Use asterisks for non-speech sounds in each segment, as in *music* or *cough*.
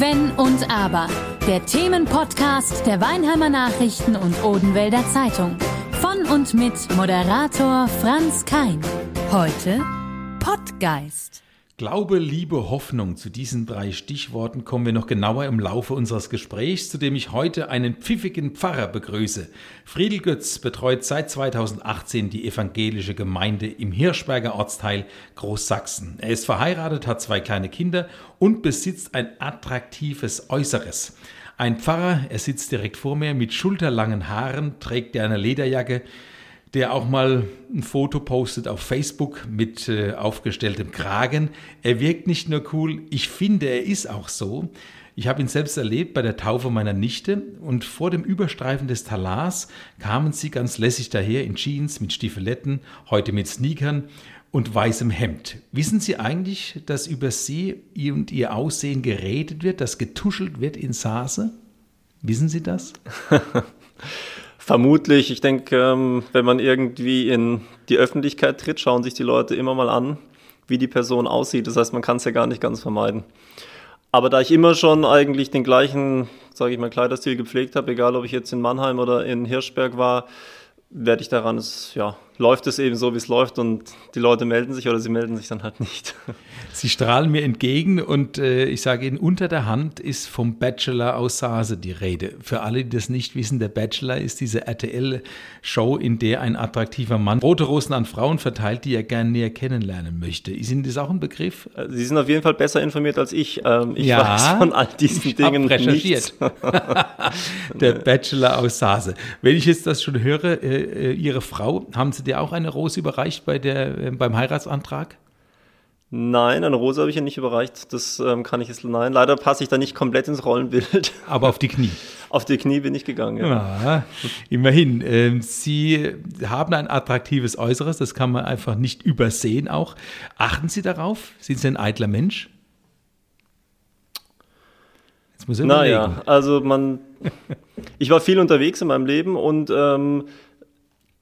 Wenn und Aber. Der Themenpodcast der Weinheimer Nachrichten und Odenwälder Zeitung. Von und mit Moderator Franz Kein. Heute Podgeist. Glaube, Liebe, Hoffnung. Zu diesen drei Stichworten kommen wir noch genauer im Laufe unseres Gesprächs, zu dem ich heute einen pfiffigen Pfarrer begrüße. Friedel Götz betreut seit 2018 die evangelische Gemeinde im Hirschberger Ortsteil Großsachsen. Er ist verheiratet, hat zwei kleine Kinder und besitzt ein attraktives Äußeres. Ein Pfarrer, er sitzt direkt vor mir mit schulterlangen Haaren, trägt er eine Lederjacke, der auch mal ein Foto postet auf Facebook mit äh, aufgestelltem Kragen. Er wirkt nicht nur cool, ich finde, er ist auch so. Ich habe ihn selbst erlebt bei der Taufe meiner Nichte und vor dem Überstreifen des Talars kamen sie ganz lässig daher in Jeans mit Stiefeletten, heute mit Sneakern und weißem Hemd. Wissen Sie eigentlich, dass über Sie und Ihr Aussehen geredet wird, dass getuschelt wird in Saase? Wissen Sie das? *laughs* Vermutlich. Ich denke, ähm, wenn man irgendwie in die Öffentlichkeit tritt, schauen sich die Leute immer mal an, wie die Person aussieht. Das heißt, man kann es ja gar nicht ganz vermeiden. Aber da ich immer schon eigentlich den gleichen, sage ich mal, Kleiderstil gepflegt habe, egal ob ich jetzt in Mannheim oder in Hirschberg war, werde ich daran, es, ja, läuft es eben so, wie es läuft und die Leute melden sich oder sie melden sich dann halt nicht. *laughs* Sie strahlen mir entgegen und äh, ich sage Ihnen, unter der Hand ist vom Bachelor aus Sase die Rede. Für alle, die das nicht wissen, der Bachelor ist diese RTL-Show, in der ein attraktiver Mann rote Rosen an Frauen verteilt, die er gerne näher kennenlernen möchte. Ist Ihnen das auch ein Begriff? Äh, sie sind auf jeden Fall besser informiert als ich. Ähm, ich ja, weiß von all diesen Dingen recherchiert. *laughs* *laughs* der Bachelor aus Sase. Wenn ich jetzt das schon höre, äh, äh Ihre Frau, haben Sie dir auch eine Rose überreicht bei der, äh, beim Heiratsantrag? Nein, eine Rose habe ich ja nicht überreicht. Das ähm, kann ich jetzt. Nein, leider passe ich da nicht komplett ins Rollenbild. *laughs* Aber auf die Knie. auf die Knie bin ich gegangen, ja. ja immerhin. Ähm, Sie haben ein attraktives Äußeres, das kann man einfach nicht übersehen auch. Achten Sie darauf? Sind Sie ein eitler Mensch? Jetzt muss ich naja, also man. ich war viel unterwegs in meinem Leben und. Ähm,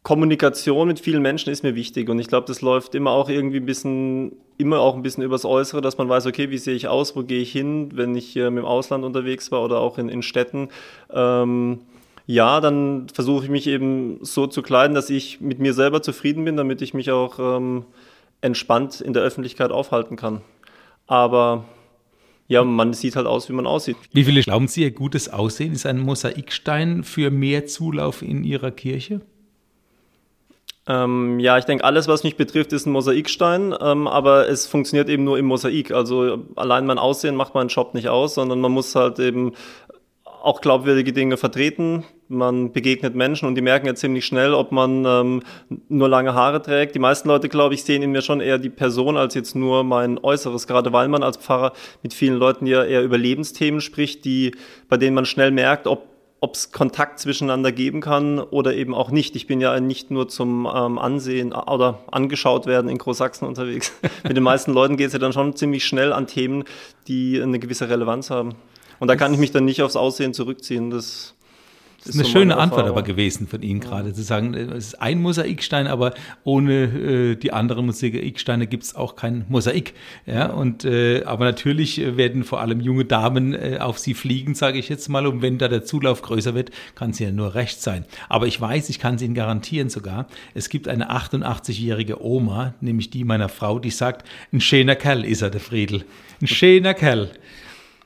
Kommunikation mit vielen Menschen ist mir wichtig und ich glaube, das läuft immer auch irgendwie ein bisschen, immer auch ein bisschen übers Äußere, dass man weiß, okay, wie sehe ich aus, wo gehe ich hin, wenn ich ähm, im Ausland unterwegs war oder auch in, in Städten. Ähm, ja, dann versuche ich mich eben so zu kleiden, dass ich mit mir selber zufrieden bin, damit ich mich auch ähm, entspannt in der Öffentlichkeit aufhalten kann. Aber ja, man sieht halt aus, wie man aussieht. Wie viele glauben Sie, Ihr gutes Aussehen ist ein Mosaikstein für mehr Zulauf in Ihrer Kirche? Ähm, ja, ich denke, alles, was mich betrifft, ist ein Mosaikstein, ähm, aber es funktioniert eben nur im Mosaik. Also allein mein Aussehen macht meinen Job nicht aus, sondern man muss halt eben auch glaubwürdige Dinge vertreten. Man begegnet Menschen und die merken ja ziemlich schnell, ob man ähm, nur lange Haare trägt. Die meisten Leute, glaube ich, sehen in mir schon eher die Person als jetzt nur mein Äußeres, gerade weil man als Pfarrer mit vielen Leuten ja eher über Lebensthemen spricht, die, bei denen man schnell merkt, ob ob es Kontakt zwischeneinander geben kann oder eben auch nicht. Ich bin ja nicht nur zum ähm, Ansehen oder angeschaut werden in Großsachsen unterwegs. *laughs* Mit den meisten Leuten geht es ja dann schon ziemlich schnell an Themen, die eine gewisse Relevanz haben. Und da kann ich mich dann nicht aufs Aussehen zurückziehen. Das das ist eine schöne Antwort aber gewesen von Ihnen gerade, zu sagen, es ist ein Mosaikstein, aber ohne äh, die anderen Mosaiksteine gibt es auch kein Mosaik. Ja, und, äh, aber natürlich werden vor allem junge Damen äh, auf Sie fliegen, sage ich jetzt mal, und wenn da der Zulauf größer wird, kann es ja nur recht sein. Aber ich weiß, ich kann es Ihnen garantieren sogar, es gibt eine 88-jährige Oma, nämlich die meiner Frau, die sagt, ein schöner Kerl ist er, der Friedel. Ein *laughs* schöner Kerl.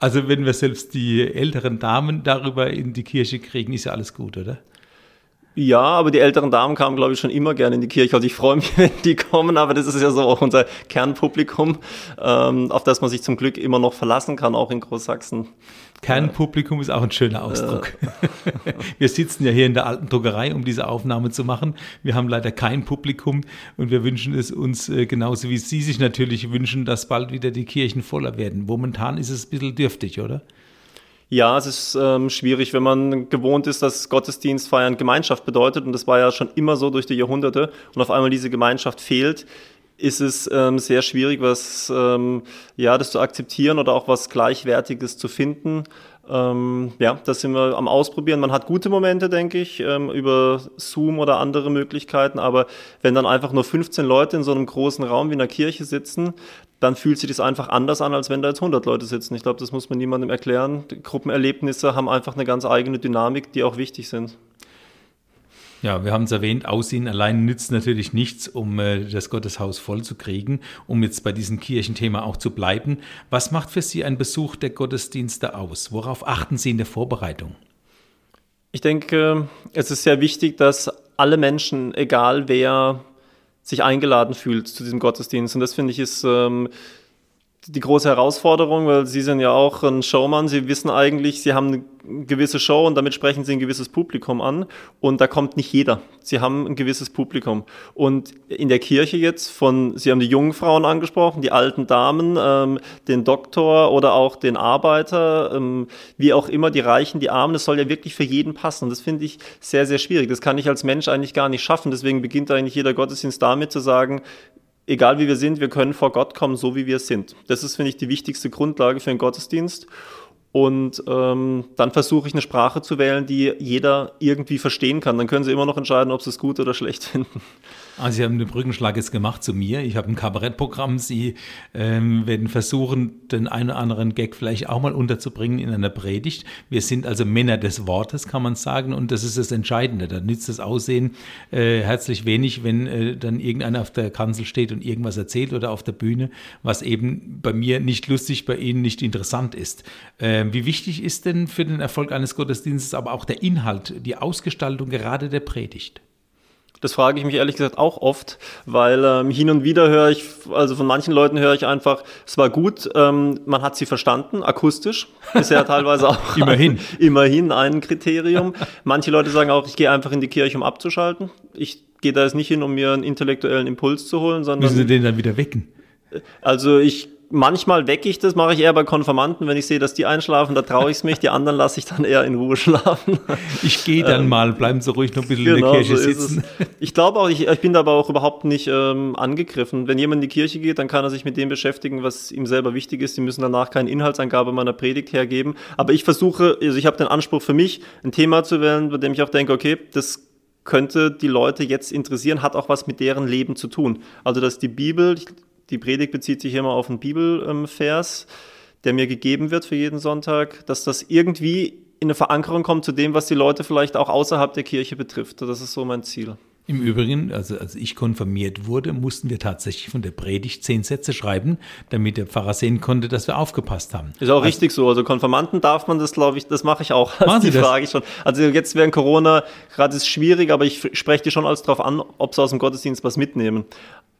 Also wenn wir selbst die älteren Damen darüber in die Kirche kriegen, ist ja alles gut, oder? Ja, aber die älteren Damen kamen, glaube ich, schon immer gerne in die Kirche. Also ich freue mich, *laughs* wenn die kommen, aber das ist ja so auch unser Kernpublikum, ähm, auf das man sich zum Glück immer noch verlassen kann, auch in Großsachsen. Kernpublikum ist auch ein schöner Ausdruck. *laughs* wir sitzen ja hier in der alten Druckerei, um diese Aufnahme zu machen. Wir haben leider kein Publikum und wir wünschen es uns äh, genauso wie Sie sich natürlich wünschen, dass bald wieder die Kirchen voller werden. Momentan ist es ein bisschen dürftig, oder? Ja, es ist ähm, schwierig, wenn man gewohnt ist, dass Gottesdienstfeiern Gemeinschaft bedeutet und das war ja schon immer so durch die Jahrhunderte und auf einmal diese Gemeinschaft fehlt, ist es ähm, sehr schwierig, was ähm, ja das zu akzeptieren oder auch was Gleichwertiges zu finden. Ähm, ja, das sind wir am Ausprobieren. Man hat gute Momente, denke ich, ähm, über Zoom oder andere Möglichkeiten, aber wenn dann einfach nur 15 Leute in so einem großen Raum wie in einer Kirche sitzen, dann fühlt sich das einfach anders an, als wenn da jetzt 100 Leute sitzen. Ich glaube, das muss man niemandem erklären. Die Gruppenerlebnisse haben einfach eine ganz eigene Dynamik, die auch wichtig sind. Ja, wir haben es erwähnt, Aussehen allein nützt natürlich nichts, um äh, das Gotteshaus voll zu kriegen, um jetzt bei diesem Kirchenthema auch zu bleiben. Was macht für Sie ein Besuch der Gottesdienste aus? Worauf achten Sie in der Vorbereitung? Ich denke, es ist sehr wichtig, dass alle Menschen, egal wer sich eingeladen fühlt zu diesem Gottesdienst. Und das finde ich ist ähm, die große Herausforderung, weil Sie sind ja auch ein Showman. Sie wissen eigentlich, Sie haben eine gewisse Show und damit sprechen Sie ein gewisses Publikum an. Und da kommt nicht jeder. Sie haben ein gewisses Publikum. Und in der Kirche jetzt von, Sie haben die jungen Frauen angesprochen, die alten Damen, ähm, den Doktor oder auch den Arbeiter, ähm, wie auch immer, die Reichen, die Armen. Das soll ja wirklich für jeden passen. Und das finde ich sehr, sehr schwierig. Das kann ich als Mensch eigentlich gar nicht schaffen. Deswegen beginnt eigentlich jeder Gottesdienst damit zu sagen, egal wie wir sind, wir können vor Gott kommen, so wie wir sind. Das ist, finde ich, die wichtigste Grundlage für einen Gottesdienst. Und ähm, dann versuche ich eine Sprache zu wählen, die jeder irgendwie verstehen kann. Dann können Sie immer noch entscheiden, ob Sie es gut oder schlecht *laughs* finden. Also Sie haben den Brückenschlag jetzt gemacht zu mir. Ich habe ein Kabarettprogramm. Sie ähm, werden versuchen, den einen oder anderen Gag vielleicht auch mal unterzubringen in einer Predigt. Wir sind also Männer des Wortes, kann man sagen. Und das ist das Entscheidende. Da nützt das Aussehen äh, herzlich wenig, wenn äh, dann irgendeiner auf der Kanzel steht und irgendwas erzählt oder auf der Bühne, was eben bei mir nicht lustig, bei Ihnen nicht interessant ist. Äh, wie wichtig ist denn für den Erfolg eines Gottesdienstes aber auch der Inhalt, die Ausgestaltung gerade der Predigt? Das frage ich mich ehrlich gesagt auch oft, weil ähm, hin und wieder höre ich, also von manchen Leuten höre ich einfach, es war gut, ähm, man hat sie verstanden, akustisch, ist ja teilweise auch *laughs* immerhin. Ein, *laughs* immerhin ein Kriterium. Manche Leute sagen auch, ich gehe einfach in die Kirche, um abzuschalten. Ich gehe da jetzt nicht hin, um mir einen intellektuellen Impuls zu holen, sondern. Müssen Sie den dann wieder wecken? Also ich manchmal wecke ich das, mache ich eher bei Konfirmanden, wenn ich sehe, dass die einschlafen, da traue ich es mich, die anderen lasse ich dann eher in Ruhe schlafen. *laughs* Ich gehe dann ähm, mal, bleiben Sie ruhig noch ein bisschen genau, in der genau, Kirche so sitzen. Ich glaube auch, ich, ich, bin da aber auch überhaupt nicht ähm, angegriffen. Wenn jemand in die Kirche geht, dann kann er sich mit dem beschäftigen, was ihm selber wichtig ist. Die müssen danach keine Inhaltsangabe meiner Predigt hergeben. Aber ich versuche, also ich habe den Anspruch für mich, ein Thema zu wählen, bei dem ich auch denke, okay, das könnte die Leute jetzt interessieren, hat auch was mit deren Leben zu tun. Also dass die Bibel, die Predigt bezieht sich immer auf einen Bibelvers, der mir gegeben wird für jeden Sonntag, dass das irgendwie in eine Verankerung kommt zu dem, was die Leute vielleicht auch außerhalb der Kirche betrifft. Das ist so mein Ziel. Im Übrigen, also als ich konfirmiert wurde, mussten wir tatsächlich von der Predigt zehn Sätze schreiben, damit der Pfarrer sehen konnte, dass wir aufgepasst haben. Ist auch also, richtig so. Also Konfirmanden darf man das, glaube ich, das mache ich auch. Machen *laughs* Sie die das? frage ich schon. Also jetzt während Corona gerade ist es schwierig, aber ich spreche die schon alles darauf an, ob sie aus dem Gottesdienst was mitnehmen.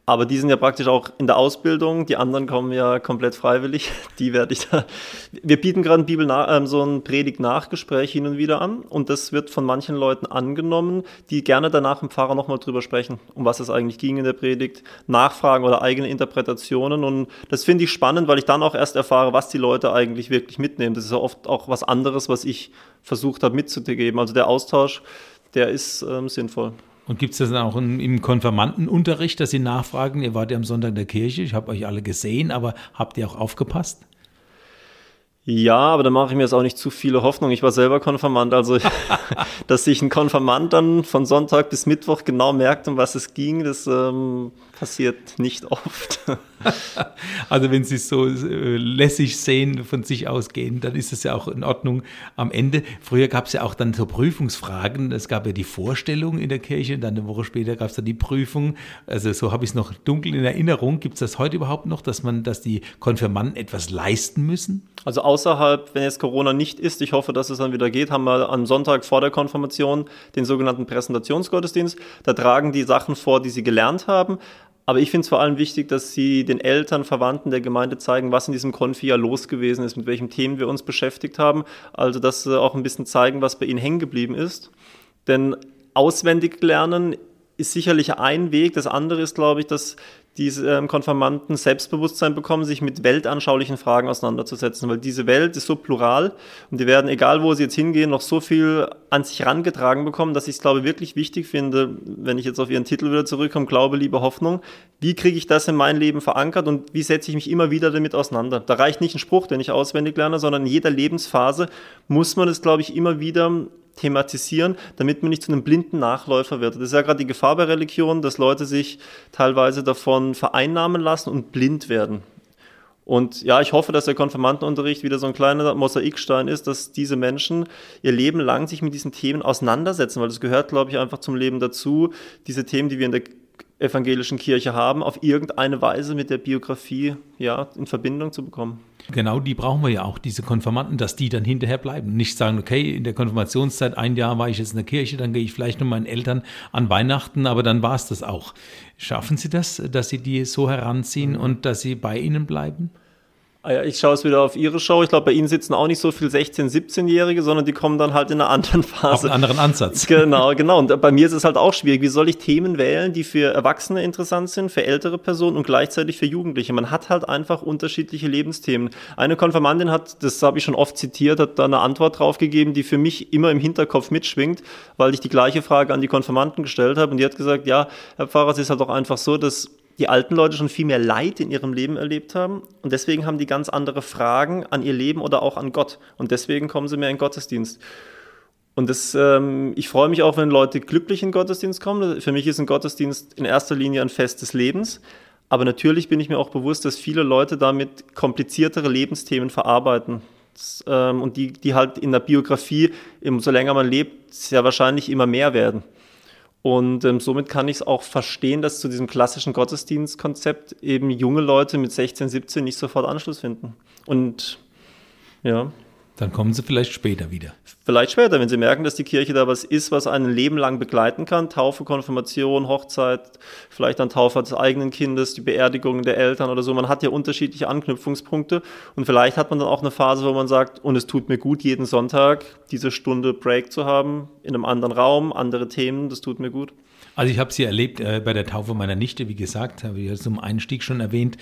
Aber die sind ja praktisch auch in der Ausbildung. Die anderen kommen ja komplett freiwillig. *laughs* Die werde ich da. Wir bieten gerade ein Bibel äh, so ein Predigt-Nachgespräch hin und wieder an. Und das wird von manchen Leuten angenommen, die gerne danach im Pfarrer nochmal drüber sprechen, um was es eigentlich ging in der Predigt, nachfragen oder eigene Interpretationen. Und das finde ich spannend, weil ich dann auch erst erfahre, was die Leute eigentlich wirklich mitnehmen. Das ist ja oft auch was anderes, was ich versucht habe mitzugeben. Also der Austausch, der ist ähm, sinnvoll. Und gibt es das dann auch im, im Konfirmandenunterricht, dass Sie nachfragen, ihr wart ja am Sonntag in der Kirche, ich habe euch alle gesehen, aber habt ihr auch aufgepasst? Ja, aber da mache ich mir jetzt auch nicht zu viele Hoffnung. Ich war selber Konfirmand, also *laughs* *laughs* dass sich ein Konfirmand dann von Sonntag bis Mittwoch genau merkt, um was es ging, das ähm, passiert nicht oft. *laughs* also wenn Sie es so äh, lässig sehen, von sich ausgehen, dann ist es ja auch in Ordnung am Ende. Früher gab es ja auch dann so Prüfungsfragen. Es gab ja die Vorstellung in der Kirche, dann eine Woche später gab es dann die Prüfung. Also so habe ich es noch dunkel in Erinnerung. Gibt es das heute überhaupt noch, dass man, dass die Konfirmanden etwas leisten müssen? Also außerhalb, wenn jetzt Corona nicht ist, ich hoffe, dass es dann wieder geht, haben wir am Sonntag vor der Konfirmation den sogenannten Präsentationsgottesdienst. Da tragen die Sachen vor, die sie gelernt haben. Aber ich finde es vor allem wichtig, dass Sie den Eltern, Verwandten der Gemeinde zeigen, was in diesem Konfi ja los gewesen ist, mit welchen Themen wir uns beschäftigt haben. Also, dass Sie auch ein bisschen zeigen, was bei Ihnen hängen geblieben ist. Denn auswendig lernen ist sicherlich ein Weg. Das andere ist, glaube ich, dass diese ähm, Konfirmanden Selbstbewusstsein bekommen, sich mit weltanschaulichen Fragen auseinanderzusetzen, weil diese Welt ist so plural und die werden, egal wo sie jetzt hingehen, noch so viel an sich rangetragen bekommen, dass ich es, glaube ich, wirklich wichtig finde, wenn ich jetzt auf Ihren Titel wieder zurückkomme, Glaube, Liebe, Hoffnung, wie kriege ich das in mein Leben verankert und wie setze ich mich immer wieder damit auseinander? Da reicht nicht ein Spruch, den ich auswendig lerne, sondern in jeder Lebensphase muss man es, glaube ich, immer wieder thematisieren, damit man nicht zu einem blinden Nachläufer wird. Das ist ja gerade die Gefahr bei Religion, dass Leute sich teilweise davon vereinnahmen lassen und blind werden. Und ja, ich hoffe, dass der Konfirmandenunterricht wieder so ein kleiner Mosaikstein ist, dass diese Menschen ihr Leben lang sich mit diesen Themen auseinandersetzen, weil das gehört, glaube ich, einfach zum Leben dazu, diese Themen, die wir in der evangelischen Kirche haben, auf irgendeine Weise mit der Biografie ja, in Verbindung zu bekommen. Genau, die brauchen wir ja auch, diese Konfirmanden, dass die dann hinterher bleiben. Nicht sagen, okay, in der Konfirmationszeit ein Jahr war ich jetzt in der Kirche, dann gehe ich vielleicht mit meinen Eltern an Weihnachten, aber dann war es das auch. Schaffen Sie das, dass Sie die so heranziehen und dass sie bei Ihnen bleiben? Ah ja, ich schaue es wieder auf Ihre Show. Ich glaube, bei Ihnen sitzen auch nicht so viel 16-, 17-Jährige, sondern die kommen dann halt in einer anderen Phase. Auf einen anderen Ansatz. *laughs* Genau, genau. Und bei mir ist es halt auch schwierig. Wie soll ich Themen wählen, die für Erwachsene interessant sind, für ältere Personen und gleichzeitig für Jugendliche? Man hat halt einfach unterschiedliche Lebensthemen. Eine Konfirmandin hat, das habe ich schon oft zitiert, hat da eine Antwort drauf gegeben, die für mich immer im Hinterkopf mitschwingt, weil ich die gleiche Frage an die Konfirmanden gestellt habe. Und die hat gesagt, ja, Herr Pfarrer, es ist halt auch einfach so, dass die alten Leute schon viel mehr Leid in ihrem Leben erlebt haben und deswegen haben die ganz andere Fragen an ihr Leben oder auch an Gott und deswegen kommen sie mehr in Gottesdienst. Und das, ähm, ich freue mich auch, wenn Leute glücklich in Gottesdienst kommen. Für mich ist ein Gottesdienst in erster Linie ein Fest des Lebens. Aber natürlich bin ich mir auch bewusst, dass viele Leute damit kompliziertere Lebensthemen verarbeiten. Das, ähm, und die, die halt in der Biografie, so länger man lebt, sehr wahrscheinlich immer mehr werden. Und ähm, somit kann ich es auch verstehen, dass zu diesem klassischen Gottesdienstkonzept eben junge Leute mit 16, 17 nicht sofort Anschluss finden. Und ja. Dann kommen sie vielleicht später wieder. Vielleicht später, wenn sie merken, dass die Kirche da was ist, was einen Leben lang begleiten kann. Taufe, Konfirmation, Hochzeit, vielleicht dann Taufe des eigenen Kindes, die Beerdigung der Eltern oder so. Man hat ja unterschiedliche Anknüpfungspunkte und vielleicht hat man dann auch eine Phase, wo man sagt, und es tut mir gut, jeden Sonntag diese Stunde Break zu haben, in einem anderen Raum, andere Themen, das tut mir gut. Also ich habe sie erlebt äh, bei der Taufe meiner Nichte, wie gesagt, habe ich ja zum Einstieg schon erwähnt.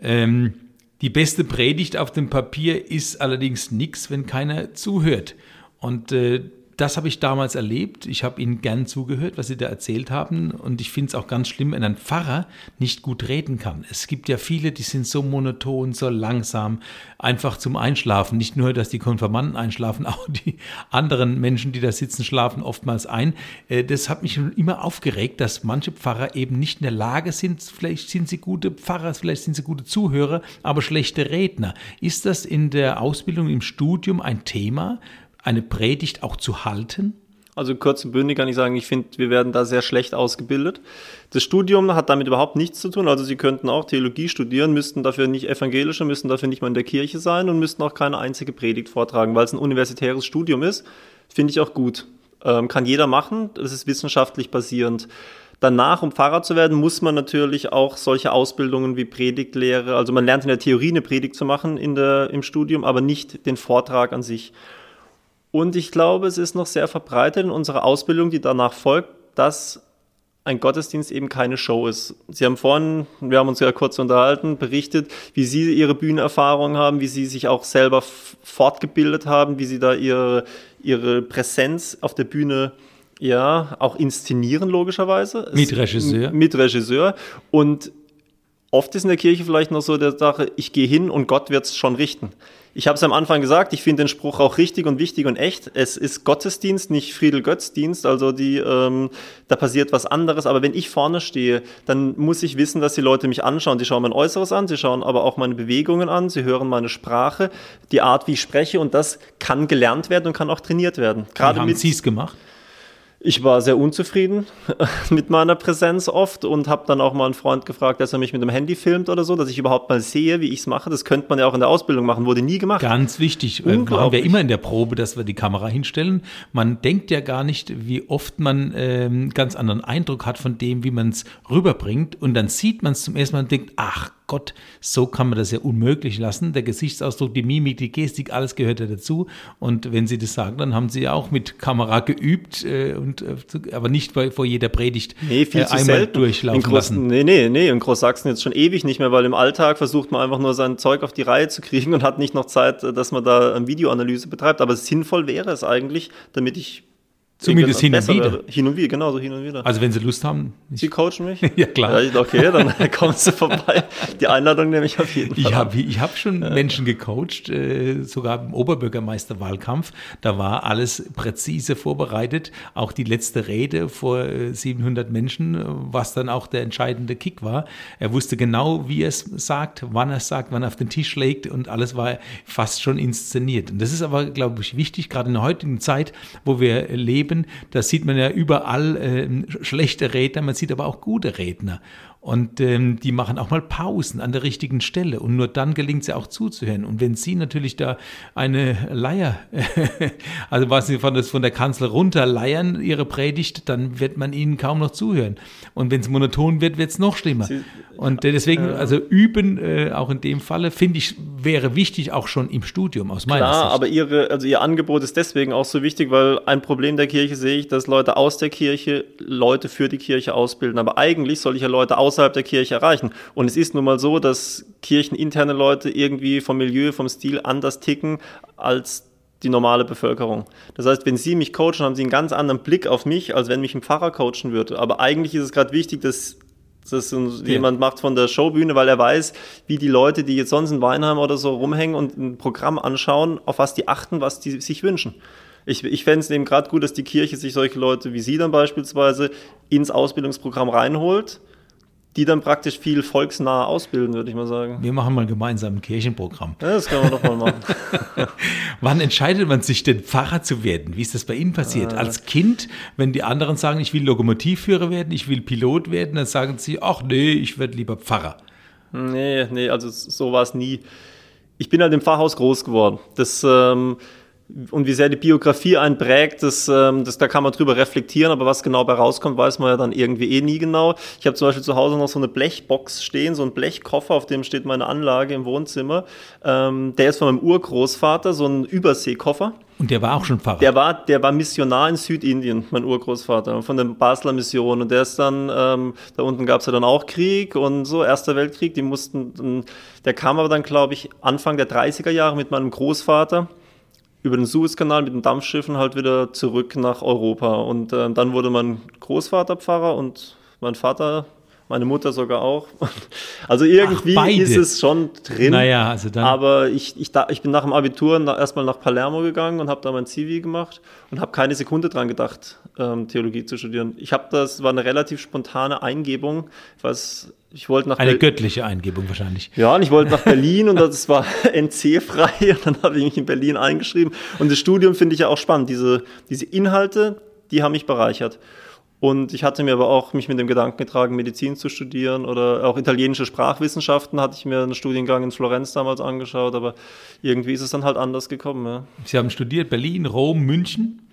Ähm, die beste Predigt auf dem Papier ist allerdings nichts, wenn keiner zuhört. Und äh, das habe ich damals erlebt. Ich habe Ihnen gern zugehört, was Sie da erzählt haben. Und ich finde es auch ganz schlimm, wenn ein Pfarrer nicht gut reden kann. Es gibt ja viele, die sind so monoton, so langsam, einfach zum Einschlafen. Nicht nur, dass die Konfirmanden einschlafen, *laughs* auch die anderen Menschen, die da sitzen, schlafen oftmals ein. Äh, das hat mich immer aufgeregt, dass manche Pfarrer eben nicht in der Lage sind. Vielleicht sind sie gute Pfarrer, vielleicht sind sie gute Zuhörer, aber schlechte Redner. Ist das in der Ausbildung, im Studium ein Thema? Eine Predigt auch zu halten? Also kurz und bündig kann ich sagen, ich finde, wir werden da sehr schlecht ausgebildet. Das Studium hat damit überhaupt nichts zu tun. Also Sie könnten auch Theologie studieren, müssten dafür nicht evangelische, müssten dafür nicht mal in der Kirche sein und müssten auch keine einzige Predigt vortragen, weil es ein universitäres Studium ist. Finde ich auch gut. Ähm, kann jeder machen. Das ist wissenschaftlich basierend. Danach, um Pfarrer zu werden, muss man natürlich auch solche Ausbildungen wie Predigtlehre, also man lernt in der Theorie eine Predigt zu machen in der, im Studium, aber nicht den Vortrag an sich. Und ich glaube, es ist noch sehr verbreitet in unserer Ausbildung, die danach folgt, dass ein Gottesdienst eben keine Show ist. Sie haben vorhin, wir haben uns ja kurz unterhalten, berichtet, wie Sie Ihre Bühnenerfahrung haben, wie Sie sich auch selber fortgebildet haben, wie Sie da Ihre, Ihre Präsenz auf der Bühne ja auch inszenieren, logischerweise. Mit Regisseur. Mit Regisseur. Und oft ist in der Kirche vielleicht noch so der Sache, ich gehe hin und Gott wird es schon richten. Ich habe es am Anfang gesagt, ich finde den Spruch auch richtig und wichtig und echt. Es ist Gottesdienst, nicht Friedel-Götz-Dienst, also die, ähm, da passiert was anderes. Aber wenn ich vorne stehe, dann muss ich wissen, dass die Leute mich anschauen. Sie schauen mein Äußeres an, sie schauen aber auch meine Bewegungen an, sie hören meine Sprache, die Art, wie ich spreche und das kann gelernt werden und kann auch trainiert werden. Gerade wie haben Sie es gemacht? Ich war sehr unzufrieden *laughs* mit meiner Präsenz oft und habe dann auch mal einen Freund gefragt, dass er mich mit dem Handy filmt oder so, dass ich überhaupt mal sehe, wie ich es mache. Das könnte man ja auch in der Ausbildung machen, wurde nie gemacht. Ganz wichtig. Äh, haben wir immer in der Probe, dass wir die Kamera hinstellen. Man denkt ja gar nicht, wie oft man ähm, ganz anderen Eindruck hat von dem, wie man es rüberbringt. Und dann sieht man es zum ersten Mal und denkt, ach Gott, so kann man das ja unmöglich lassen. Der Gesichtsausdruck, die Mimik, die Gestik, alles gehört ja dazu. Und wenn Sie das sagen, dann haben Sie ja auch mit Kamera geübt, äh, und, äh, aber nicht vor, vor jeder Predigt nee, viel äh, zu einmal selten. durchlaufen Groß, lassen. Nee, nee, nee, in Großsachsen jetzt schon ewig nicht mehr, weil im Alltag versucht man einfach nur sein Zeug auf die Reihe zu kriegen und hat nicht noch Zeit, dass man da eine Videoanalyse betreibt. Aber sinnvoll wäre es eigentlich, damit ich Zumindest hin und wieder. Hin und wieder, genau so hin und wieder. Also wenn Sie Lust haben. Sie coachen mich? *laughs* ja, klar. Ja, okay, dann *laughs* *laughs* kommen Sie vorbei. Die Einladung nehme ich auf jeden Fall. Ich habe ich hab schon ja. Menschen gecoacht, äh, sogar im Oberbürgermeisterwahlkampf. Da war alles präzise vorbereitet. Auch die letzte Rede vor äh, 700 Menschen, was dann auch der entscheidende Kick war. Er wusste genau, wie er es sagt, wann er es sagt, wann er auf den Tisch legt und alles war fast schon inszeniert. Und das ist aber, glaube ich, wichtig, gerade in der heutigen Zeit, wo wir leben Leben, da sieht man ja überall äh, schlechte Redner, man sieht aber auch gute Redner. Und ähm, die machen auch mal Pausen an der richtigen Stelle. Und nur dann gelingt es ja auch zuzuhören. Und wenn Sie natürlich da eine Leier, *laughs* also was Sie von, das, von der Kanzel runterleiern, Ihre Predigt, dann wird man Ihnen kaum noch zuhören. Und wenn es monoton wird, wird es noch schlimmer. Sie, und äh, deswegen, also üben, äh, auch in dem Falle, finde ich, wäre wichtig, auch schon im Studium, aus meiner Klar, Sicht. aber ihre, also Ihr Angebot ist deswegen auch so wichtig, weil ein Problem der Kirche sehe ich, dass Leute aus der Kirche Leute für die Kirche ausbilden. Aber eigentlich soll ich ja Leute aus außerhalb der Kirche erreichen. Und es ist nun mal so, dass kircheninterne Leute irgendwie vom Milieu, vom Stil anders ticken als die normale Bevölkerung. Das heißt, wenn Sie mich coachen, haben Sie einen ganz anderen Blick auf mich, als wenn mich ein Pfarrer coachen würde. Aber eigentlich ist es gerade wichtig, dass das ja. jemand macht von der Showbühne, weil er weiß, wie die Leute, die jetzt sonst in Weinheim oder so rumhängen und ein Programm anschauen, auf was die achten, was die sich wünschen. Ich, ich fände es eben gerade gut, dass die Kirche sich solche Leute wie Sie dann beispielsweise ins Ausbildungsprogramm reinholt die dann praktisch viel volksnah ausbilden, würde ich mal sagen. Wir machen mal gemeinsam ein Kirchenprogramm. Ja, das können wir doch mal machen. *laughs* Wann entscheidet man sich denn, Pfarrer zu werden? Wie ist das bei Ihnen passiert? Äh. Als Kind, wenn die anderen sagen, ich will Lokomotivführer werden, ich will Pilot werden, dann sagen sie, ach nee, ich werde lieber Pfarrer. Nee, nee, also so war es nie. Ich bin halt im Pfarrhaus groß geworden. Das ähm, und wie sehr die Biografie einen prägt, das, ähm, das, da kann man drüber reflektieren, aber was genau bei rauskommt, weiß man ja dann irgendwie eh nie genau. Ich habe zum Beispiel zu Hause noch so eine Blechbox stehen, so ein Blechkoffer, auf dem steht meine Anlage im Wohnzimmer. Ähm, der ist von meinem Urgroßvater, so ein Überseekoffer. Und der war auch schon Pfarrer? Der war, der war Missionar in Südindien, mein Urgroßvater, von der Basler Mission. Und der ist dann, ähm, da unten gab es ja dann auch Krieg und so, Erster Weltkrieg. Die mussten, der kam aber dann, glaube ich, Anfang der 30er Jahre mit meinem Großvater über den Suezkanal mit den Dampfschiffen halt wieder zurück nach Europa. Und äh, dann wurde mein Großvater Pfarrer und mein Vater, meine Mutter sogar auch. *laughs* Also irgendwie Ach, ist es schon drin. Naja, also dann. Aber ich, ich, ich bin nach dem Abitur nach, erstmal nach Palermo gegangen und habe da mein Zivi gemacht und habe keine Sekunde dran gedacht, ähm, Theologie zu studieren. Ich habe das, war eine relativ spontane Eingebung. Ich weiß, ich wollte nach Eine Ber göttliche Eingebung wahrscheinlich. Ja, und ich wollte nach Berlin und das war *laughs* NC-frei und dann habe ich mich in Berlin eingeschrieben. Und das Studium finde ich ja auch spannend. Diese, diese Inhalte, die haben mich bereichert. Und ich hatte mir aber auch mich mit dem Gedanken getragen, Medizin zu studieren oder auch italienische Sprachwissenschaften hatte ich mir einen Studiengang in Florenz damals angeschaut, aber irgendwie ist es dann halt anders gekommen. Ja. Sie haben studiert Berlin, Rom, München?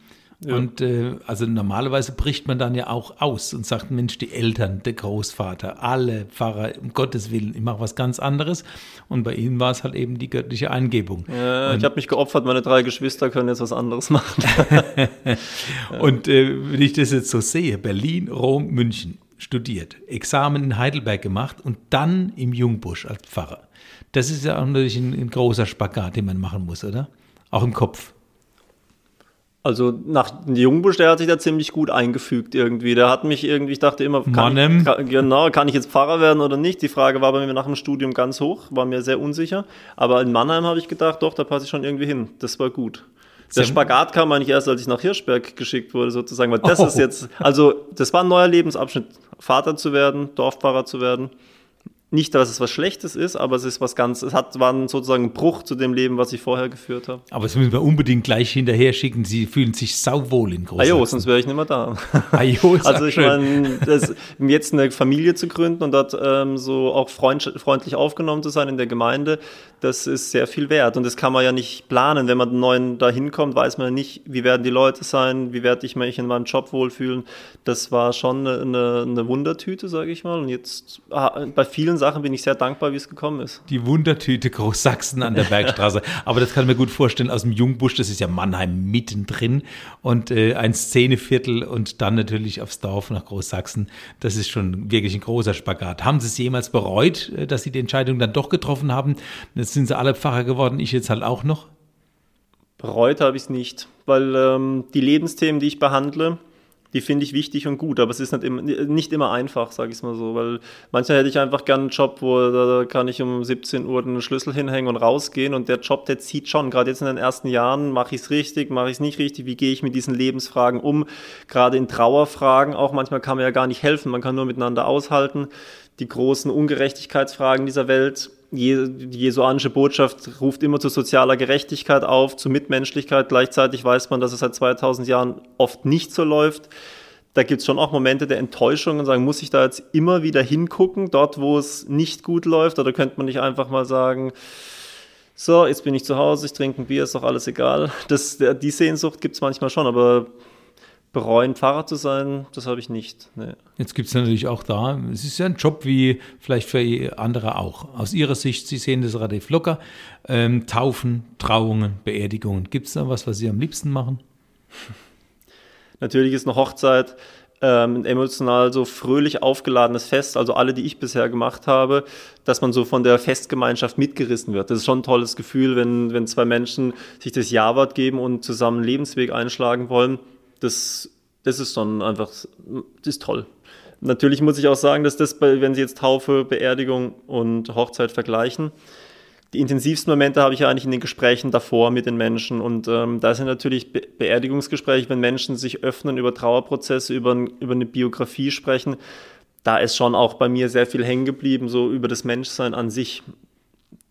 Ja. Und äh, also normalerweise bricht man dann ja auch aus und sagt, Mensch, die Eltern, der Großvater, alle Pfarrer, um Gottes Willen, ich mache was ganz anderes. Und bei ihnen war es halt eben die göttliche Eingebung. Ja, und, ich habe mich geopfert, meine drei Geschwister können jetzt was anderes machen. *laughs* und äh, wenn ich das jetzt so sehe, Berlin, Rom, München, studiert, Examen in Heidelberg gemacht und dann im Jungbusch als Pfarrer. Das ist ja auch natürlich ein, ein großer Spagat, den man machen muss, oder? Auch im Kopf. Also nach Jungbusch, der hat sich da ziemlich gut eingefügt irgendwie. Der hat mich irgendwie, ich dachte immer, kann ich, kann, genau, kann ich jetzt Pfarrer werden oder nicht? Die Frage war bei mir nach dem Studium ganz hoch, war mir sehr unsicher. Aber in Mannheim habe ich gedacht, doch, da passe ich schon irgendwie hin. Das war gut. Der Spagat kam eigentlich erst, als ich nach Hirschberg geschickt wurde, sozusagen, weil das oh. ist jetzt, also das war ein neuer Lebensabschnitt, Vater zu werden, Dorfpfarrer zu werden nicht, dass es was Schlechtes ist, aber es ist was ganz, es hat, war sozusagen ein Bruch zu dem Leben, was ich vorher geführt habe. Aber das müssen wir unbedingt gleich hinterher schicken. Sie fühlen sich sauwohl in Großsachsen. Ajo, sonst wäre ich nicht mehr da. *laughs* Ajo, *laughs* ist Also ich meine, jetzt eine Familie zu gründen und dort ähm, so auch freund, freundlich aufgenommen zu sein in der Gemeinde, das ist sehr viel wert. Und das kann man ja nicht planen. Wenn man neuen da hinkommt, weiß man ja nicht, wie werden die Leute sein, wie werde ich mich in meinem Job wohlfühlen. Das war schon eine, eine Wundertüte, sage ich mal. Und jetzt ah, bei vielen Sachen bin ich sehr dankbar, wie es gekommen ist. Die Wundertüte Großsachsen an der Bergstraße. *laughs* Aber das kann ich mir gut vorstellen aus dem Jungbusch, das ist ja Mannheim mittendrin und äh, ein Szeneviertel und dann natürlich aufs Dorf nach Großsachsen. Das ist schon wirklich ein großer Spagat. Haben Sie es jemals bereut, äh, dass Sie die Entscheidung dann doch getroffen haben? Jetzt sind Sie alle Pfarrer geworden, ich jetzt halt auch noch? Bereut habe ich es nicht, weil ähm, die Lebensthemen, die ich behandle, die finde ich wichtig und gut, aber es ist nicht immer, nicht immer einfach, sage ich es mal so, weil manchmal hätte ich einfach gerne einen Job, wo da kann ich um 17 Uhr den Schlüssel hinhängen und rausgehen und der Job, der zieht schon, gerade jetzt in den ersten Jahren, mache ich es richtig, mache ich es nicht richtig, wie gehe ich mit diesen Lebensfragen um, gerade in Trauerfragen auch, manchmal kann man ja gar nicht helfen, man kann nur miteinander aushalten, die großen Ungerechtigkeitsfragen dieser Welt, die jesuanische Botschaft ruft immer zu sozialer Gerechtigkeit auf, zu Mitmenschlichkeit. Gleichzeitig weiß man, dass es seit 2000 Jahren oft nicht so läuft. Da gibt es schon auch Momente der Enttäuschung und sagen, muss ich da jetzt immer wieder hingucken, dort wo es nicht gut läuft? Oder könnte man nicht einfach mal sagen, so, jetzt bin ich zu Hause, ich trinke ein Bier, ist doch alles egal. Das, die Sehnsucht gibt es manchmal schon, aber bereuen, Fahrer zu sein, das habe ich nicht. Nee. Jetzt gibt es natürlich auch da, es ist ja ein Job wie vielleicht für andere auch. Aus Ihrer Sicht, Sie sehen das relativ locker. Ähm, Taufen, Trauungen, Beerdigungen. Gibt es da was, was Sie am liebsten machen? *laughs* Natürlich ist eine Hochzeit ähm, ein emotional so fröhlich aufgeladenes Fest, also alle, die ich bisher gemacht habe, dass man so von der Festgemeinschaft mitgerissen wird. Das ist schon ein tolles Gefühl, wenn, wenn zwei Menschen sich das Ja-Wort geben und zusammen einen Lebensweg einschlagen wollen das, das ist dann einfach, das ist toll. Natürlich muss ich auch sagen, dass das, wenn Sie jetzt Taufe, Beerdigung und Hochzeit vergleichen, die intensivsten Momente habe ich ja eigentlich in den Gesprächen davor mit den Menschen. Und ähm, da sind natürlich Be Beerdigungsgespräche, wenn Menschen sich öffnen über Trauerprozesse, über, über eine Biografie sprechen. Da ist schon auch bei mir sehr viel hängen geblieben, so über das Menschsein an sich.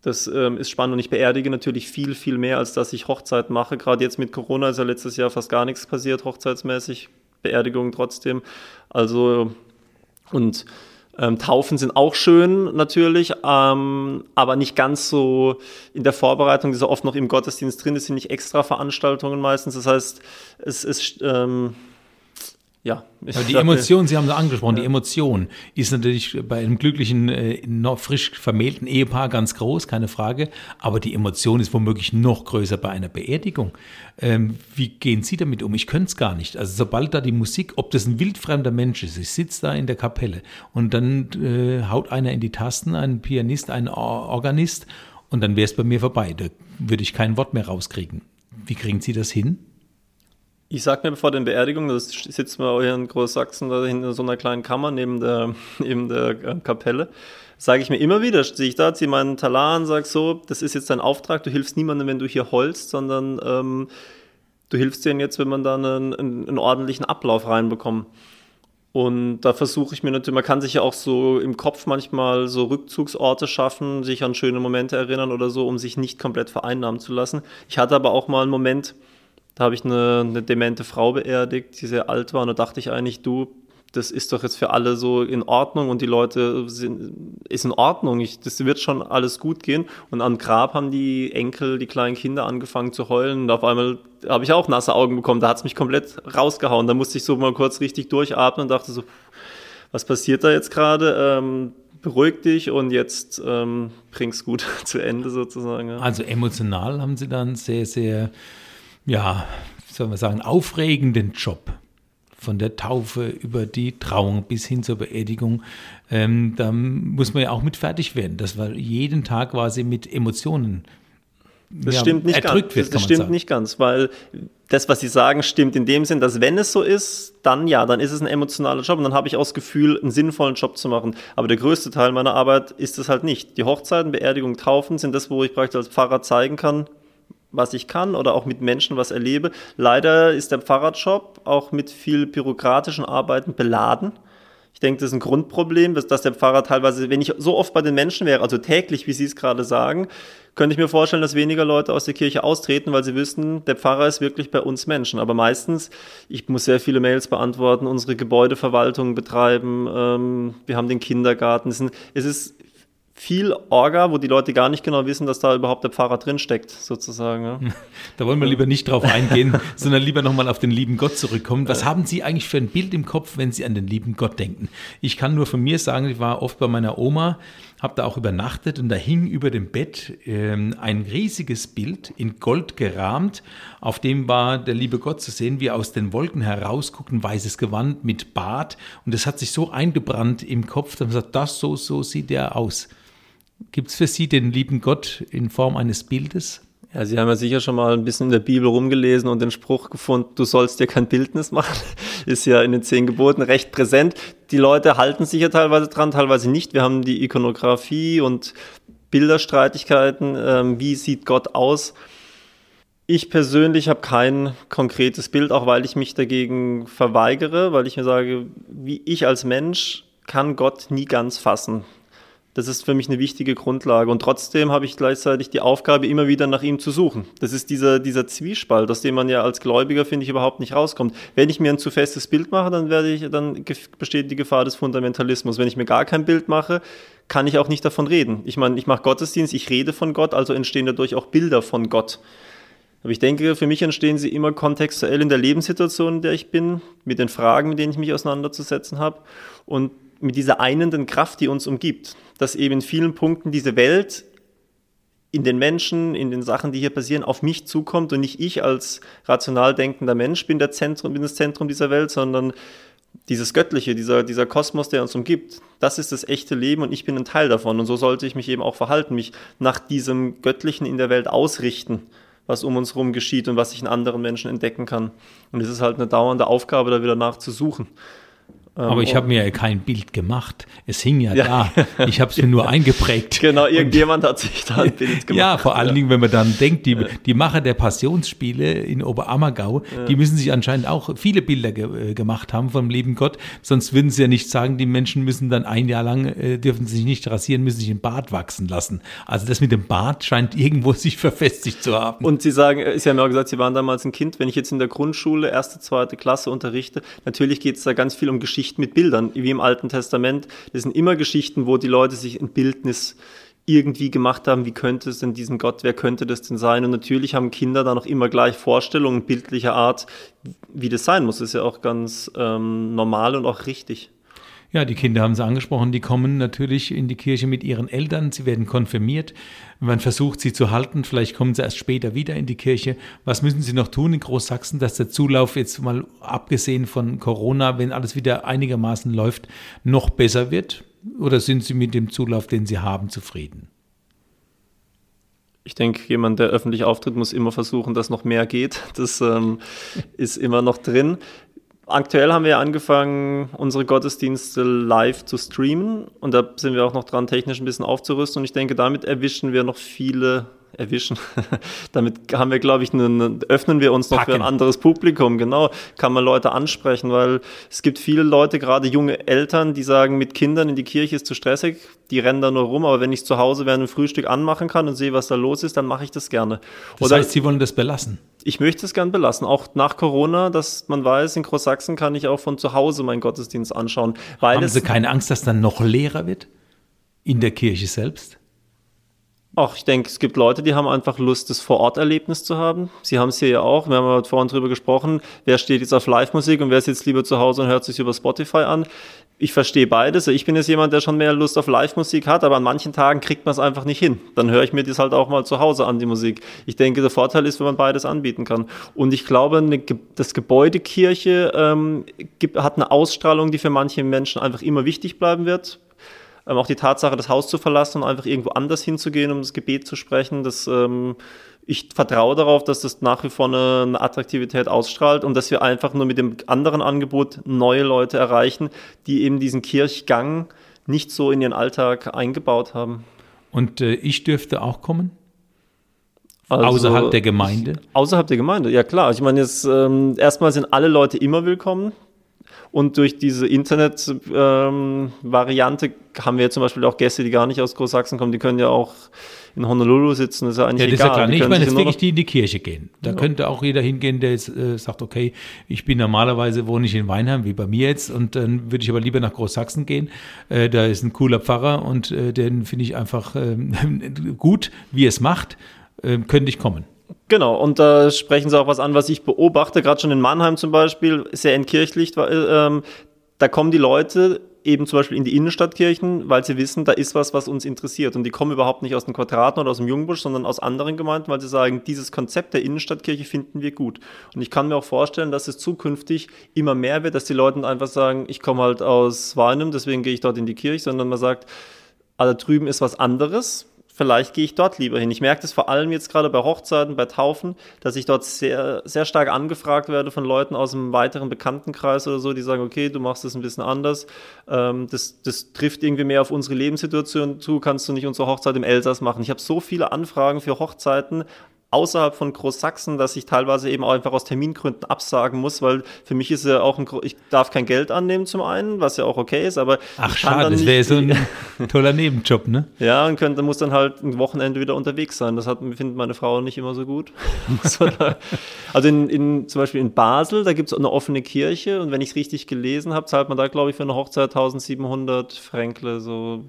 Das ähm, ist spannend und ich beerdige natürlich viel, viel mehr, als dass ich Hochzeit mache. Gerade jetzt mit Corona ist ja letztes Jahr fast gar nichts passiert, hochzeitsmäßig. Beerdigungen trotzdem. Also, und ähm, Taufen sind auch schön natürlich, ähm, aber nicht ganz so in der Vorbereitung, die so oft noch im Gottesdienst drin ist, sind nicht extra Veranstaltungen meistens. Das heißt, es ist ähm, ja. Aber die Emotion, Sie haben es angesprochen, ja. die Emotion ist natürlich bei einem glücklichen, äh, noch frisch vermählten Ehepaar ganz groß, keine Frage. Aber die Emotion ist womöglich noch größer bei einer Beerdigung. Ähm, wie gehen Sie damit um? Ich könnte es gar nicht. Also sobald da die Musik, ob das ein wildfremder Mensch ist, ich sitze da in der Kapelle und dann äh, haut einer in die Tasten, ein Pianist, ein Organist und dann wäre es bei mir vorbei. Da würde ich kein Wort mehr rauskriegen. Wie kriegen Sie das hin? Ich sag mir bevor den Beerdigungen, das sitzt man hier in Großsachsen da in so einer kleinen Kammer neben der, *laughs* neben der äh, Kapelle, sage ich mir immer wieder, stehe ich da, ziehe meinen Talar an, sage so, das ist jetzt dein Auftrag, du hilfst niemandem, wenn du hier holst, sondern ähm, du hilfst denen jetzt, wenn man da einen, einen, einen ordentlichen Ablauf reinbekommt. Und da versuche ich mir natürlich, man kann sich ja auch so im Kopf manchmal so Rückzugsorte schaffen, sich an schöne Momente erinnern oder so, um sich nicht komplett vereinnahmen zu lassen. Ich hatte aber auch mal einen Moment, da habe ich eine, eine demente Frau beerdigt, die sehr alt war. Und da dachte ich eigentlich, du, das ist doch jetzt für alle so in Ordnung und die Leute sind, ist in Ordnung. Ich, das wird schon alles gut gehen. Und am Grab haben die Enkel, die kleinen Kinder angefangen zu heulen. Und auf einmal habe ich auch nasse Augen bekommen. Da hat es mich komplett rausgehauen. Da musste ich so mal kurz richtig durchatmen und dachte so, was passiert da jetzt gerade? Ähm, beruhig dich und jetzt ähm, bring's gut *laughs* zu Ende sozusagen. Ja. Also emotional haben Sie dann sehr, sehr ja, soll man sagen, aufregenden Job. Von der Taufe über die Trauung bis hin zur Beerdigung. Ähm, da muss man ja auch mit fertig werden. Das war jeden Tag quasi mit Emotionen das ja, stimmt nicht ganz. Wird, das, stimmt sagen. nicht ganz, weil das, was Sie sagen, stimmt in dem Sinn, dass wenn es so ist, dann ja, dann ist es ein emotionaler Job und dann habe ich auch das Gefühl, einen sinnvollen Job zu machen. Aber der größte Teil meiner Arbeit ist es halt nicht. Die Hochzeiten, Beerdigung, Taufen sind das, wo ich praktisch als Pfarrer zeigen kann, was ich kann oder auch mit Menschen was erlebe. Leider ist der Pfarrerjob auch mit viel bürokratischen Arbeiten beladen. Ich denke, das ist ein Grundproblem, dass der Pfarrer teilweise, wenn ich so oft bei den Menschen wäre, also täglich, wie Sie es gerade sagen, könnte ich mir vorstellen, dass weniger Leute aus der Kirche austreten, weil sie wissen, der Pfarrer ist wirklich bei uns Menschen. Aber meistens, ich muss sehr viele Mails beantworten, unsere Gebäudeverwaltung betreiben, ähm, wir haben den Kindergarten. Es ist viel Orga, wo die Leute gar nicht genau wissen, dass da überhaupt der Pfarrer drinsteckt, sozusagen. Ja. *laughs* Da wollen wir lieber nicht drauf eingehen, *laughs* sondern lieber nochmal auf den lieben Gott zurückkommen. Was haben Sie eigentlich für ein Bild im Kopf, wenn Sie an den lieben Gott denken? Ich kann nur von mir sagen, ich war oft bei meiner Oma, habe da auch übernachtet und da hing über dem Bett ähm, ein riesiges Bild in Gold gerahmt, auf dem war der liebe Gott zu sehen, wie er aus den Wolken herausguckt, ein weißes Gewand mit Bart und das hat sich so eingebrannt im Kopf, dass man sagt, das so, so sieht er aus. Gibt es für Sie den lieben Gott in Form eines Bildes? Ja, Sie haben ja sicher schon mal ein bisschen in der Bibel rumgelesen und den Spruch gefunden, du sollst dir kein Bildnis machen. *laughs* Ist ja in den zehn Geboten recht präsent. Die Leute halten sich ja teilweise dran, teilweise nicht. Wir haben die Ikonografie und Bilderstreitigkeiten. Ähm, wie sieht Gott aus? Ich persönlich habe kein konkretes Bild, auch weil ich mich dagegen verweigere, weil ich mir sage, wie ich als Mensch kann Gott nie ganz fassen. Das ist für mich eine wichtige Grundlage. Und trotzdem habe ich gleichzeitig die Aufgabe, immer wieder nach ihm zu suchen. Das ist dieser, dieser Zwiespalt, aus dem man ja als Gläubiger, finde ich, überhaupt nicht rauskommt. Wenn ich mir ein zu festes Bild mache, dann werde ich, dann besteht die Gefahr des Fundamentalismus. Wenn ich mir gar kein Bild mache, kann ich auch nicht davon reden. Ich meine, ich mache Gottesdienst, ich rede von Gott, also entstehen dadurch auch Bilder von Gott. Aber ich denke, für mich entstehen sie immer kontextuell in der Lebenssituation, in der ich bin, mit den Fragen, mit denen ich mich auseinanderzusetzen habe und mit dieser einenden Kraft, die uns umgibt dass eben in vielen Punkten diese Welt in den Menschen, in den Sachen, die hier passieren, auf mich zukommt und nicht ich als rational denkender Mensch bin, der Zentrum, bin das Zentrum dieser Welt, sondern dieses Göttliche, dieser, dieser Kosmos, der uns umgibt, das ist das echte Leben und ich bin ein Teil davon. Und so sollte ich mich eben auch verhalten, mich nach diesem Göttlichen in der Welt ausrichten, was um uns herum geschieht und was ich in anderen Menschen entdecken kann. Und es ist halt eine dauernde Aufgabe, da wieder nachzusuchen. Aber ich habe mir ja kein Bild gemacht. Es hing ja, *laughs* ja. da. Ich habe es mir nur eingeprägt. Genau, irgendjemand und, hat sich da ein Bild *laughs* gemacht. Ja, vor allen ja. Dingen, wenn man dann denkt, die, die Macher der Passionsspiele in Oberammergau, die müssen sich anscheinend auch viele Bilder ge äh, gemacht haben vom lieben Gott. Sonst würden sie ja nicht sagen, die Menschen müssen dann ein Jahr lang, äh, dürfen sich nicht rasieren, müssen sich im Bart wachsen lassen. Also das mit dem Bart scheint irgendwo *laughs* sich verfestigt zu haben. Und Sie sagen, äh, Sie haben ja auch gesagt, Sie waren damals ein Kind. Wenn ich jetzt in der Grundschule, erste, zweite Klasse unterrichte, natürlich geht es da ganz viel um Geschichte Geschichten mit Bildern, wie im Alten Testament. Das sind immer Geschichten, wo die Leute sich ein Bildnis irgendwie gemacht haben, wie könnte es denn diesen Gott, wer könnte das denn sein? Und natürlich haben Kinder da noch immer gleich Vorstellungen bildlicher Art, wie das sein muss. Das ist ja auch ganz ähm, normal und auch richtig. Ja, die Kinder haben es angesprochen, die kommen natürlich in die Kirche mit ihren Eltern, sie werden konfirmiert, man versucht sie zu halten, vielleicht kommen sie erst später wieder in die Kirche. Was müssen sie noch tun in Großsachsen, dass der Zulauf jetzt mal abgesehen von Corona, wenn alles wieder einigermaßen läuft, noch besser wird? Oder sind sie mit dem Zulauf, den sie haben, zufrieden? Ich denke, jemand, der öffentlich auftritt, muss immer versuchen, dass noch mehr geht. Das ähm, *laughs* ist immer noch drin. Aktuell haben wir angefangen, unsere Gottesdienste live zu streamen. Und da sind wir auch noch dran, technisch ein bisschen aufzurüsten. Und ich denke, damit erwischen wir noch viele, erwischen, *laughs* damit haben wir, glaube ich, eine, öffnen wir uns noch Packen. für ein anderes Publikum, genau, kann man Leute ansprechen, weil es gibt viele Leute, gerade junge Eltern, die sagen, mit Kindern in die Kirche ist zu stressig, die rennen da nur rum, aber wenn ich zu Hause während dem Frühstück anmachen kann und sehe, was da los ist, dann mache ich das gerne. Das Oder heißt, Sie wollen das belassen? ich möchte es gern belassen, auch nach Corona, dass man weiß, in Großsachsen kann ich auch von zu Hause meinen Gottesdienst anschauen. Weil Haben Sie keine Angst, dass dann noch leerer wird? In der Kirche selbst? Ach, ich denke, es gibt Leute, die haben einfach Lust, das Vor-Ort-Erlebnis zu haben. Sie haben es hier ja auch. Wir haben ja vorhin drüber gesprochen. Wer steht jetzt auf Live-Musik und wer sitzt lieber zu Hause und hört sich über Spotify an? Ich verstehe beides. Ich bin jetzt jemand, der schon mehr Lust auf Live-Musik hat, aber an manchen Tagen kriegt man es einfach nicht hin. Dann höre ich mir das halt auch mal zu Hause an, die Musik. Ich denke, der Vorteil ist, wenn man beides anbieten kann. Und ich glaube, eine, das Gebäude Kirche ähm, hat eine Ausstrahlung, die für manche Menschen einfach immer wichtig bleiben wird ähm, auch die Tatsache, das Haus zu verlassen und einfach irgendwo anders hinzugehen, um das Gebet zu sprechen, das, ähm, ich vertraue darauf, dass das nach wie vor eine, eine, Attraktivität ausstrahlt und dass wir einfach nur mit dem anderen Angebot neue Leute erreichen, die eben diesen Kirchgang nicht so in ihren Alltag eingebaut haben. Und äh, ich dürfte auch kommen? Also, außerhalb der Gemeinde? Außerhalb der Gemeinde, ja klar. Ich meine, jetzt ähm, erstmal sind alle Leute immer willkommen. Und durch diese Internet-Variante ähm, haben wir zum Beispiel auch Gäste, die gar nicht aus Großsachsen kommen, die können ja auch in Honolulu sitzen, das ist ja eigentlich ja, das egal. Ist ja klar. Nee, ich meine jetzt wirklich, die in die Kirche gehen. Da ja. könnte auch jeder hingehen, der jetzt äh, sagt, okay, ich bin normalerweise, wohne ich in Weinheim, wie bei mir jetzt, und dann würde ich aber lieber nach Großsachsen gehen. Äh, da ist ein cooler Pfarrer und äh, den finde ich einfach ähm, *laughs* gut, wie es macht, äh, könnte ich kommen. Genau, und da sprechen Sie auch was an, was ich beobachte, gerade schon in Mannheim zum Beispiel, sehr entkirchlicht. Äh, da kommen die Leute eben zum Beispiel in die Innenstadtkirchen, weil sie wissen, da ist was, was uns interessiert. Und die kommen überhaupt nicht aus den Quadraten oder aus dem Jungbusch, sondern aus anderen Gemeinden, weil sie sagen, dieses Konzept der Innenstadtkirche finden wir gut. Und ich kann mir auch vorstellen, dass es zukünftig immer mehr wird, dass die Leute einfach sagen, ich komme halt aus Weinem, deswegen gehe ich dort in die Kirche, sondern man sagt, ah, da drüben ist was anderes vielleicht gehe ich dort lieber hin. Ich merke das vor allem jetzt gerade bei Hochzeiten, bei Taufen, dass ich dort sehr, sehr stark angefragt werde von Leuten aus einem weiteren Bekanntenkreis oder so, die sagen, okay, du machst das ein bisschen anders. Ähm, das, das trifft irgendwie mehr auf unsere Lebenssituation zu. Kannst du nicht unsere Hochzeit im Elsass machen? Ich habe so viele Anfragen für Hochzeiten außerhalb von Großsachsen, dass ich teilweise eben auch einfach aus Termingründen absagen muss, weil für mich ist ja auch ein, ich darf kein Geld annehmen zum einen, was ja auch okay ist, aber ach schade, das wäre so ein *laughs* toller Nebenjob, ne? Ja, und könnte, muss dann halt ein Wochenende wieder unterwegs sein. Das hat, findet meine Frau nicht immer so gut. *laughs* also in, in, zum Beispiel in Basel, da gibt es eine offene Kirche und wenn ich es richtig gelesen habe, zahlt man da glaube ich für eine Hochzeit 1700 Fränkle so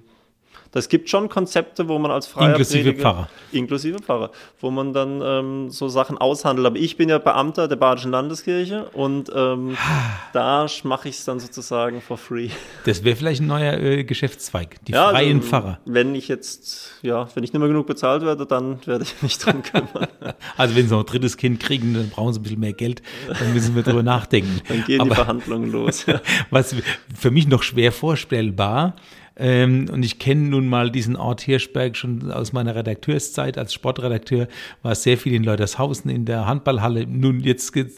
das gibt schon Konzepte, wo man als freier Inklusive Prediger, Pfarrer. Inklusive Pfarrer, wo man dann ähm, so Sachen aushandelt. Aber ich bin ja Beamter der Badischen Landeskirche und ähm, *sighs* da mache ich es dann sozusagen for free. Das wäre vielleicht ein neuer äh, Geschäftszweig, die ja, freien also, Pfarrer. Wenn ich jetzt, ja, wenn ich nicht mehr genug bezahlt werde, dann werde ich mich drum kümmern. *laughs* also wenn sie noch ein drittes Kind kriegen, dann brauchen sie ein bisschen mehr Geld, dann müssen wir darüber nachdenken. Dann gehen Aber, die Verhandlungen los. *laughs* Was für mich noch schwer vorstellbar ähm, und ich kenne nun mal diesen Ort Hirschberg schon aus meiner Redakteurszeit als Sportredakteur, war sehr viel in Leutershausen in der Handballhalle. Nun jetzt ge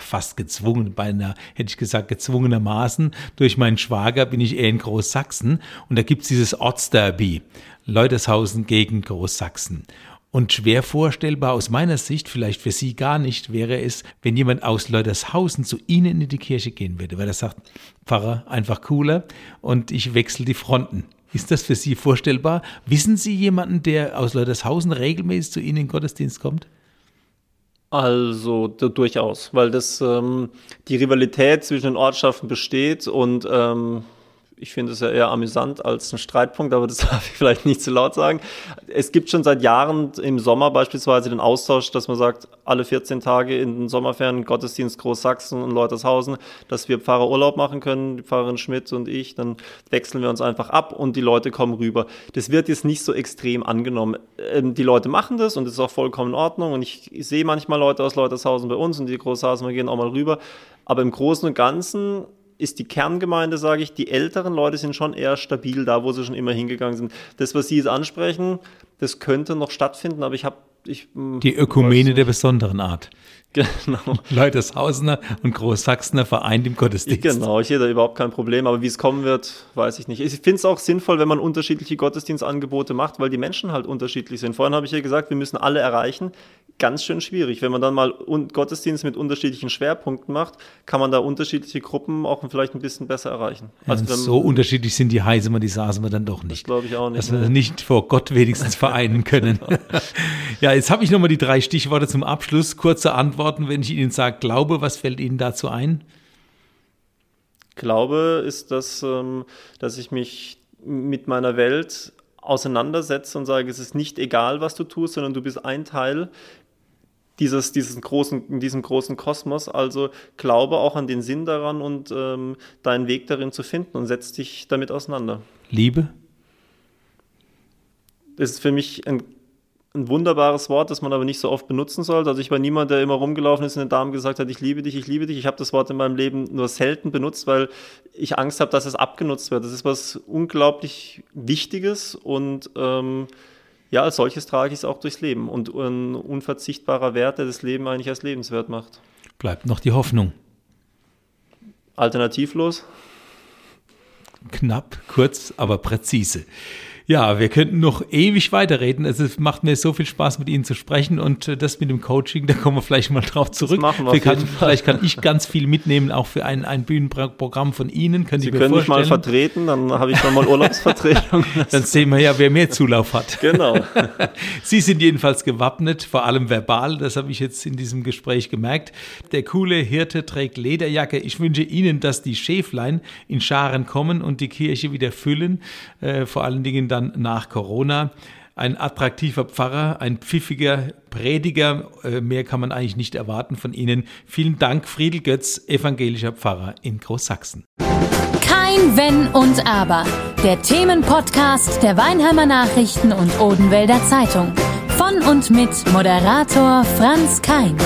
fast gezwungen, beinahe hätte ich gesagt gezwungenermaßen. Durch meinen Schwager bin ich eher in Großsachsen und da gibt's dieses Ortsderby. Leutershausen gegen Großsachsen. Und schwer vorstellbar aus meiner Sicht, vielleicht für Sie gar nicht, wäre es, wenn jemand aus Leutershausen zu Ihnen in die Kirche gehen würde, weil er sagt, Pfarrer, einfach cooler und ich wechsle die Fronten. Ist das für Sie vorstellbar? Wissen Sie jemanden, der aus Leutershausen regelmäßig zu Ihnen in den Gottesdienst kommt? Also durchaus, weil das ähm, die Rivalität zwischen den Ortschaften besteht und ähm, ich finde es ja eher amüsant als ein Streitpunkt, aber das *laughs* darf ich vielleicht nicht zu laut sagen. Es gibt schon seit Jahren im Sommer beispielsweise den Austausch, dass man sagt, alle 14 Tage in den Sommerferien Gottesdienst Großsachsen und Leutershausen, dass wir Pfarrer Urlaub machen können, die Pfarrerin Schmidt und ich, dann wechseln wir uns einfach ab und die Leute kommen rüber. Das wird jetzt nicht so extrem angenommen. Ähm, die Leute machen das und das ist auch vollkommen in Ordnung und ich, sehe manchmal Leute aus Leutershausen bei uns und die Großhausen, wir gehen auch mal rüber. Aber im Großen und Ganzen ist die Kerngemeinde, sage ich, die älteren Leute sind schon eher stabil da, wo sie schon immer hingegangen sind. Das, was Sie jetzt ansprechen, das könnte noch stattfinden, aber ich habe ich, hm, die Ökumene der besonderen Art. *laughs* Genau. Leutershausener und Großsachsener vereint im Gottesdienst. Genau, ich hätte da überhaupt kein Problem, aber wie es kommen wird, weiß ich nicht. Ich finde es auch sinnvoll, wenn man unterschiedliche Gottesdienstangebote macht, weil die Menschen halt unterschiedlich sind. Vorhin habe ich ja gesagt, wir müssen alle erreichen ganz schön schwierig. Wenn man dann mal Gottesdienst mit unterschiedlichen Schwerpunkten macht, kann man da unterschiedliche Gruppen auch vielleicht ein bisschen besser erreichen. Also ja, so unterschiedlich sind die Heisemer, die saßen wir dann doch nicht. glaube ich auch nicht. Dass wir nicht vor Gott wenigstens vereinen *laughs* können. *laughs* ja, jetzt habe ich nochmal die drei Stichworte zum Abschluss. Kurze Antworten, wenn ich Ihnen sage, Glaube, was fällt Ihnen dazu ein? Glaube ist, dass, ähm, dass ich mich mit meiner Welt auseinandersetze und sage, es ist nicht egal, was du tust, sondern du bist ein Teil dieses, dieses großen, in diesem großen Kosmos. Also glaube auch an den Sinn daran und ähm, deinen Weg darin zu finden und setz dich damit auseinander. Liebe? Das ist für mich ein, ein wunderbares Wort, das man aber nicht so oft benutzen sollte. Also ich war niemand, der immer rumgelaufen ist und den Damen gesagt hat, ich liebe dich, ich liebe dich. Ich habe das Wort in meinem Leben nur selten benutzt, weil ich Angst habe, dass es abgenutzt wird. Das ist was unglaublich Wichtiges und ähm, ja, als solches trage ich es auch durchs Leben und ein unverzichtbarer Wert, der das Leben eigentlich als lebenswert macht. Bleibt noch die Hoffnung. Alternativlos? Knapp, kurz, aber präzise. Ja, wir könnten noch ewig weiterreden. Es macht mir so viel Spaß, mit Ihnen zu sprechen und äh, das mit dem Coaching, da kommen wir vielleicht mal drauf zurück. Das machen wir kann, vielleicht kann ich *laughs* ganz viel mitnehmen, auch für ein, ein Bühnenprogramm von Ihnen. Können Sie, können mich mal vertreten, dann habe ich mal Urlaubsvertretung. *laughs* dann sehen wir ja, wer mehr Zulauf hat. Genau. *laughs* Sie sind jedenfalls gewappnet, vor allem verbal. Das habe ich jetzt in diesem Gespräch gemerkt. Der coole Hirte trägt Lederjacke. Ich wünsche Ihnen, dass die Schäflein in Scharen kommen und die Kirche wieder füllen. Äh, vor allen Dingen dann dann nach Corona. Ein attraktiver Pfarrer, ein pfiffiger Prediger, äh, mehr kann man eigentlich nicht erwarten von Ihnen. Vielen Dank, Friedel Götz, evangelischer Pfarrer in Großsachsen. Kein Wenn und Aber. Der Themenpodcast der Weinheimer Nachrichten und Odenwälder Zeitung. Von und mit Moderator Franz Kein.